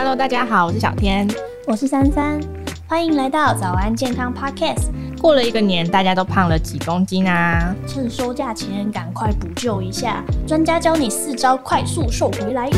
Hello，大家好，我是小天，我是珊珊，欢迎来到早安健康 Podcast。过了一个年，大家都胖了几公斤啊？趁收假前赶快补救一下，专家教你四招快速瘦回来。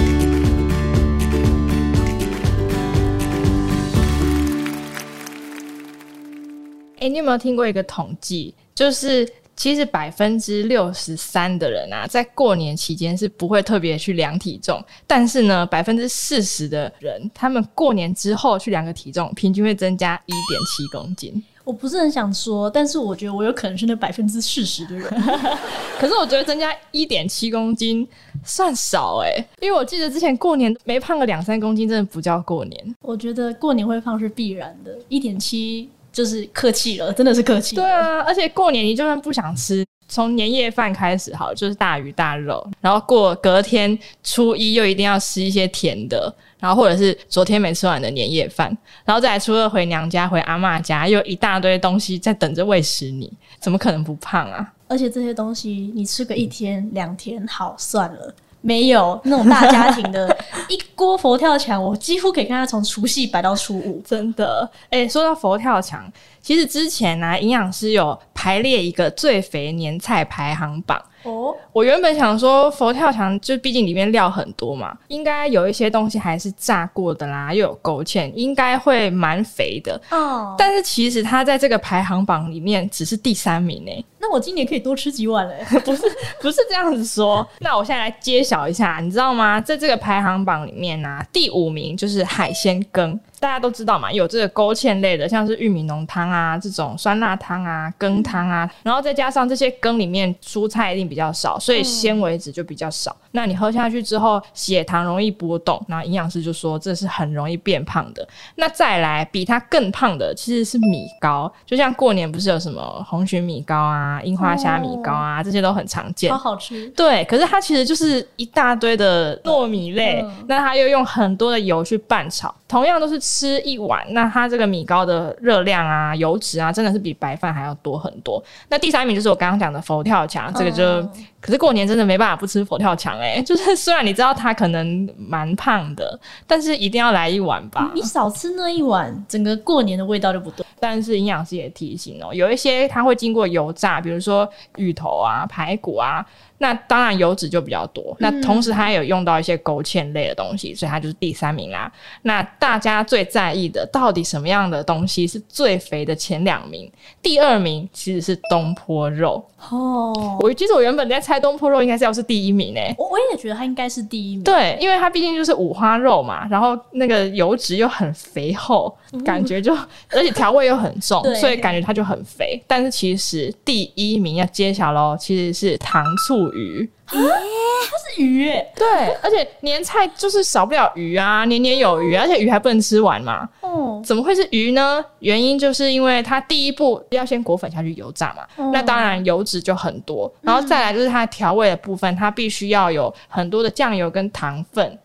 哎，你有没有听过一个统计，就是其实百分之六十三的人啊，在过年期间是不会特别去量体重，但是呢，百分之四十的人，他们过年之后去量个体重，平均会增加一点七公斤。我不是很想说，但是我觉得我有可能是那百分之四十的人。可是我觉得增加一点七公斤算少哎，因为我记得之前过年没胖个两三公斤，真的不叫过年。我觉得过年会胖是必然的，一点七。就是客气了，真的是客气。对啊，而且过年你就算不想吃，从年夜饭开始好，就是大鱼大肉，然后过隔天初一又一定要吃一些甜的，然后或者是昨天没吃完的年夜饭，然后再来初二回娘家回阿妈家，又一大堆东西在等着喂食你，怎么可能不胖啊？而且这些东西你吃个一天两天，好算了。没有 那种大家庭的一锅佛跳墙，我几乎可以看他从除夕摆到初五，真的。哎、欸，说到佛跳墙，其实之前呢、啊，营养师有排列一个最肥年菜排行榜。哦，我原本想说佛跳墙，就毕竟里面料很多嘛，应该有一些东西还是炸过的啦，又有勾芡，应该会蛮肥的。哦，但是其实它在这个排行榜里面只是第三名诶。那我今年可以多吃几碗嘞？不是，不是这样子说。那我现在来揭晓一下，你知道吗？在这个排行榜里面呢、啊，第五名就是海鲜羹。大家都知道嘛，有这个勾芡类的，像是玉米浓汤啊，这种酸辣汤啊、羹汤啊，然后再加上这些羹里面蔬菜一定比较少，所以纤维质就比较少。嗯。那你喝下去之后，血糖容易波动，然后营养师就说这是很容易变胖的。那再来比它更胖的其实是米糕，就像过年不是有什么红曲米糕啊、樱花虾米糕啊，这些都很常见，好好吃。对，可是它其实就是一大堆的糯米类，嗯，那它又用很多的油去拌炒，同样都是。吃一碗，那它这个米糕的热量啊、油脂啊，真的是比白饭还要多很多。那第三名就是我刚刚讲的佛跳墙，这个就、嗯、可是过年真的没办法不吃佛跳墙哎。就是虽然你知道它可能蛮胖的，但是一定要来一碗吧。你少吃那一碗，整个过年的味道就不对。但是营养师也提醒哦，有一些它会经过油炸，比如说芋头啊、排骨啊。那当然油脂就比较多，那同时它也有用到一些勾芡类的东西，所以它就是第三名啦。那大家最在意的，到底什么样的东西是最肥的前两名？第二名其实是东坡肉哦。我其实我原本在猜东坡肉应该是要是第一名诶、欸，我我也觉得它应该是第一名。对，因为它毕竟就是五花肉嘛，然后那个油脂又很肥厚，嗯、感觉就而且调味又很重，所以感觉它就很肥。但是其实第一名要揭晓喽，其实是糖醋鱼，欸、它是鱼耶，对，而且年菜就是少不了鱼啊，年年有余，而且鱼还不能吃完嘛，哦，怎么会是鱼呢？原因就是因为它第一步要先裹粉下去油炸嘛，哦、那当然油脂就很多，然后再来就是它调味的部分，它必须要有很多的酱油跟糖分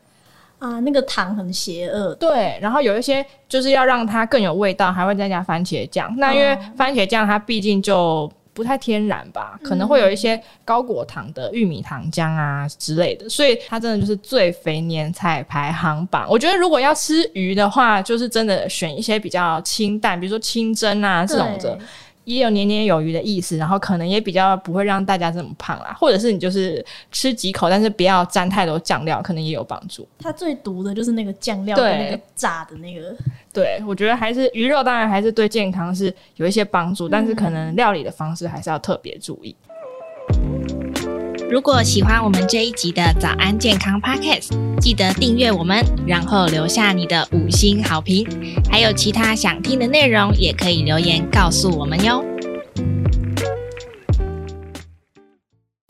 啊，那个糖很邪恶，对，然后有一些就是要让它更有味道，还会再加番茄酱，那因为番茄酱它毕竟就。不太天然吧，可能会有一些高果糖的玉米糖浆啊之类的，所以它真的就是最肥年菜排行榜。我觉得如果要吃鱼的话，就是真的选一些比较清淡，比如说清蒸啊这种的。也有年年有余的意思，然后可能也比较不会让大家这么胖啦，或者是你就是吃几口，但是不要沾太多酱料，可能也有帮助。它最毒的就是那个酱料跟那个炸的那个。对，我觉得还是鱼肉，当然还是对健康是有一些帮助，嗯，但是可能料理的方式还是要特别注意。如果喜欢我们这一集的早安健康 Podcast，记得订阅我们，然后留下你的五星好评。还有其他想听的内容，也可以留言告诉我们哟。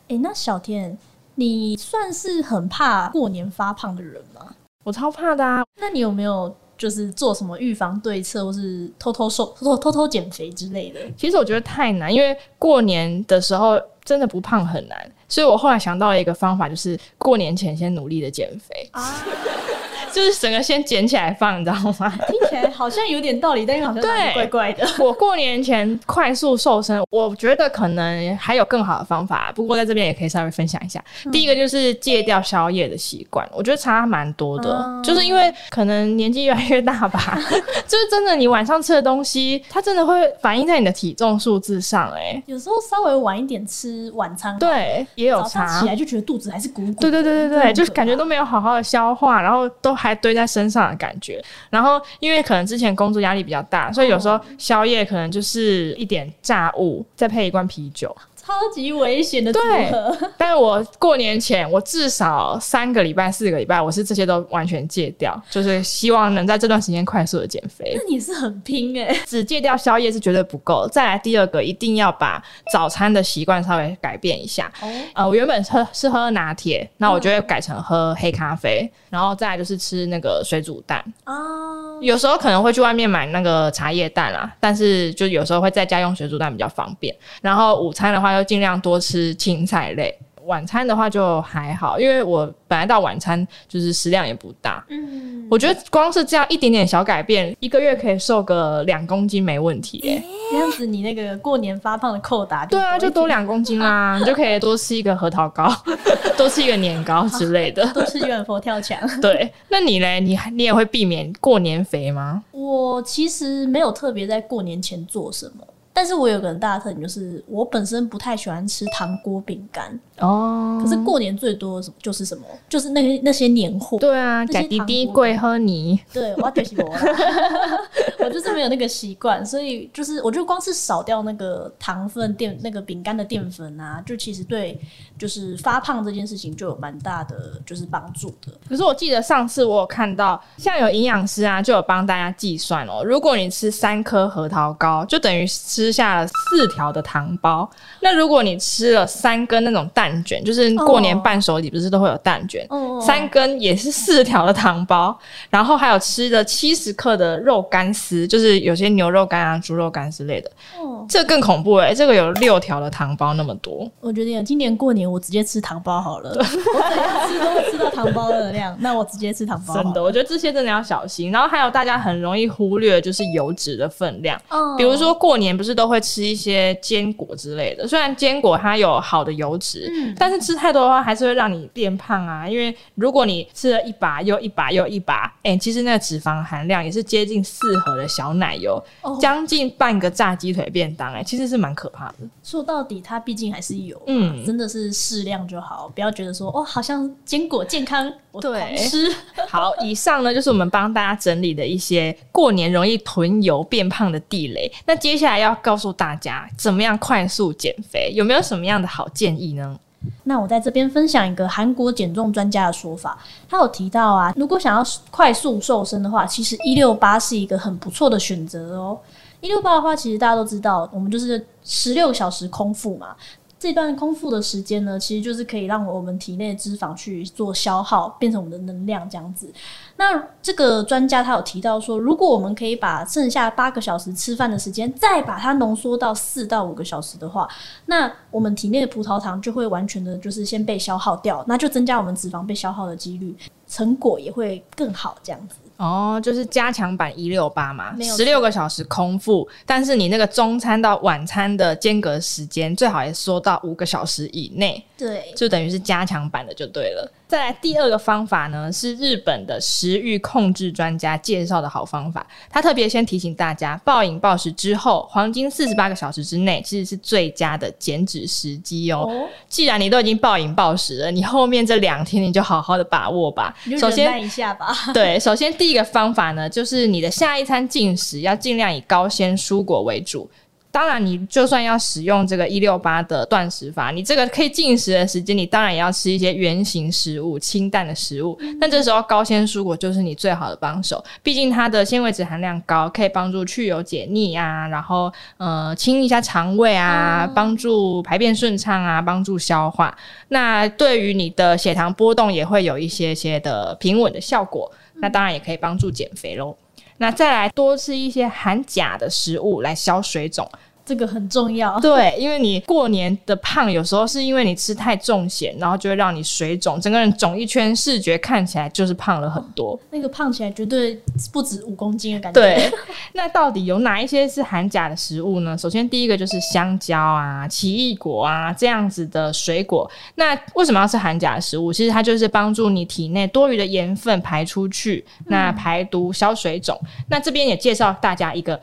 哎，那小天，你算是很怕过年发胖的人吗？我超怕的啊！那你有没有就是做什么预防对策，或是偷偷瘦、偷偷偷偷减肥之类的？其实我觉得太难，因为过年的时候真的不胖很难。所以我后来想到一个方法，就是过年前先努力的减肥。就是整个先捡起来放，你知道吗？听起来好像有点道理，但又好像怪怪的。我过年前快速瘦身，我觉得可能还有更好的方法，不过在这边也可以稍微分享一下。嗯、第一个就是戒掉宵夜的习惯，我觉得差蛮多的，嗯、就是因为可能年纪越来越大吧，就是真的你晚上吃的东西，它真的会反映在你的体重数字上、欸，哎，有时候稍微晚一点吃晚餐，对，也有差，起来就觉得肚子还是鼓鼓，对对对对对，就是感觉都没有好好的消化，然后都还堆在身上的感觉，然后因为可能之前工作压力比较大，所以有时候宵夜可能就是一点炸物，再配一罐啤酒。超级危险的组合，对，但是我过年前，我至少三个礼拜、四个礼拜，我是这些都完全戒掉，就是希望能在这段时间快速的减肥。那你是很拼哎、欸，只戒掉宵夜是绝对不够。再来第二个，一定要把早餐的习惯稍微改变一下。哦，呃，我原本喝是喝拿铁，那我就会改成喝黑咖啡，然后再来就是吃那个水煮蛋。哦，有时候可能会去外面买那个茶叶蛋啦，但是就有时候会在家用水煮蛋比较方便。然后午餐的话，就尽量多吃青菜类，晚餐的话就还好，因为我本来到晚餐就是食量也不大。嗯，我觉得光是这样一点点小改变，一个月可以瘦个两公斤没问题耶。这样子，你那个过年发胖的扣打，对啊，就多两公斤啦，你就可以多吃一个核桃糕，多吃一个年糕之类的，多吃一碗佛跳墙。对，那你嘞？你你也会避免过年肥吗？我其实没有特别在过年前做什么。但是我有个很大的特点，就是我本身不太喜欢吃糖果饼干哦。可是过年最多什么就是什么，就是那些那些年货。对啊，改滴滴贵喝泥。对，我就是我，我就是没有那个习惯，所以就是我就光是少掉那个糖分淀那个饼干的淀粉啊，就其实对就是发胖这件事情就有蛮大的就是帮助的。可是我记得上次我有看到，像有营养师啊，就有帮大家计算哦，如果你吃三颗核桃糕，就等于吃。吃下了四条的糖包，那如果你吃了三根那种蛋卷，就是过年伴手礼不是都会有蛋卷，oh. 三根也是四条的糖包，然后还有吃了七十克的肉干丝，就是有些牛肉干啊、猪肉干之类的，oh. 这更恐怖诶、欸，这个有六条的糖包那么多。我觉得今年过年我直接吃糖包好了，我怎样吃都会吃到糖包的量，那我直接吃糖包。真的，我觉得这些真的要小心。然后还有大家很容易忽略就是油脂的分量，oh. 比如说过年不是。都会吃一些坚果之类的，虽然坚果它有好的油脂，嗯，但是吃太多的话还是会让你变胖啊。因为如果你吃了一把又一把又一把，哎、欸，其实那个脂肪含量也是接近四盒的小奶油，将、哦、近半个炸鸡腿便当，哎，其实是蛮可怕的。说到底，它毕竟还是油，嗯，真的是适量就好，不要觉得说哦，好像坚果健康，我狂吃。好，以上呢就是我们帮大家整理的一些过年容易囤油变胖的地雷。那接下来要。告诉大家怎么样快速减肥，有没有什么样的好建议呢？那我在这边分享一个韩国减重专家的说法，他有提到啊，如果想要快速瘦身的话，其实一六八是一个很不错的选择哦。一六八的话，其实大家都知道，我们就是十六小时空腹嘛。这段空腹的时间呢，其实就是可以让我们体内脂肪去做消耗，变成我们的能量这样子。那这个专家他有提到说，如果我们可以把剩下八个小时吃饭的时间，再把它浓缩到四到五个小时的话，那我们体内的葡萄糖就会完全的就是先被消耗掉，那就增加我们脂肪被消耗的几率，成果也会更好这样子。哦，就是加强版一六八嘛，十六个小时空腹，但是你那个中餐到晚餐的间隔时间最好也缩到五个小时以内，对，就等于是加强版的就对了。再来第二个方法呢，是日本的食欲控制专家介绍的好方法。他特别先提醒大家，暴饮暴食之后，黄金四十八个小时之内，其实是最佳的减脂时机哦。哦，既然你都已经暴饮暴食了，你后面这两天你就好好的把握吧。首先，一下吧。对，首先第一个方法呢，就是你的下一餐进食要尽量以高纤蔬果为主。当然，你就算要使用这个一六八的断食法，你这个可以进食的时间，你当然也要吃一些圆形食物、清淡的食物。但这时候高纤蔬果就是你最好的帮手，毕竟它的纤维质含量高，可以帮助去油解腻啊，然后呃清一下肠胃啊，帮助排便顺畅啊，帮助消化。那对于你的血糖波动也会有一些些的平稳的效果。那当然也可以帮助减肥喽。那再来多吃一些含钾的食物来消水肿。这个很重要。对，因为你过年的胖，有时候是因为你吃太重咸，然后就会让你水肿，整个人肿一圈，视觉看起来就是胖了很多。哦、那个胖起来绝对不止五公斤的感觉。对，那到底有哪一些是含钾的食物呢？首先第一个就是香蕉啊、奇异果啊这样子的水果。那为什么要吃含钾的食物？其实它就是帮助你体内多余的盐分排出去，那排毒消水肿。嗯、那这边也介绍大家一个。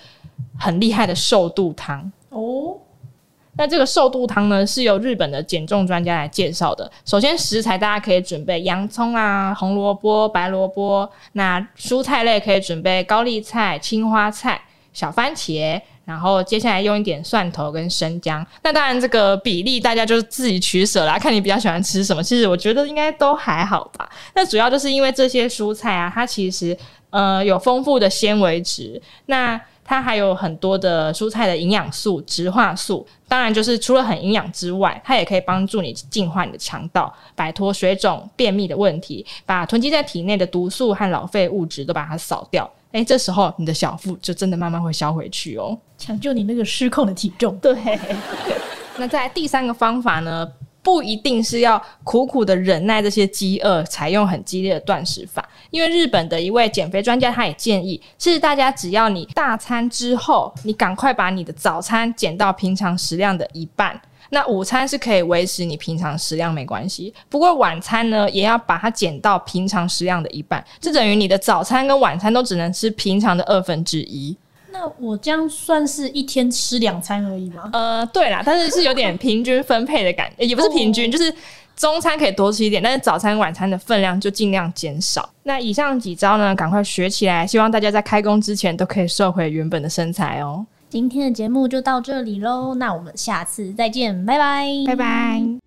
很厉害的瘦肚汤哦！那这个瘦肚汤呢，是由日本的减重专家来介绍的。首先，食材大家可以准备洋葱啊、红萝卜、白萝卜。那蔬菜类可以准备高丽菜、青花菜、小番茄。然后接下来用一点蒜头跟生姜。那当然，这个比例大家就是自己取舍啦，看你比较喜欢吃什么。其实我觉得应该都还好吧。那主要就是因为这些蔬菜啊，它其实呃有丰富的纤维质。那它还有很多的蔬菜的营养素、植化素，当然就是除了很营养之外，它也可以帮助你净化你的肠道，摆脱水肿、便秘的问题，把囤积在体内的毒素和老废物质都把它扫掉。诶，这时候你的小腹就真的慢慢会消回去哦，抢救你那个失控的体重。对，那在第三个方法呢？不一定是要苦苦的忍耐这些饥饿，采用很激烈的断食法。因为日本的一位减肥专家，他也建议，是大家只要你大餐之后，你赶快把你的早餐减到平常食量的一半。那午餐是可以维持你平常食量没关系，不过晚餐呢，也要把它减到平常食量的一半。这等于你的早餐跟晚餐都只能吃平常的二分之一。那我这样算是一天吃两餐而已吗？呃，对啦，但是是有点平均分配的感觉，也不是平均，就是中餐可以多吃一点，但是早餐、晚餐的分量就尽量减少。那以上几招呢，赶快学起来，希望大家在开工之前都可以瘦回原本的身材哦。今天的节目就到这里喽，那我们下次再见，拜拜，拜拜。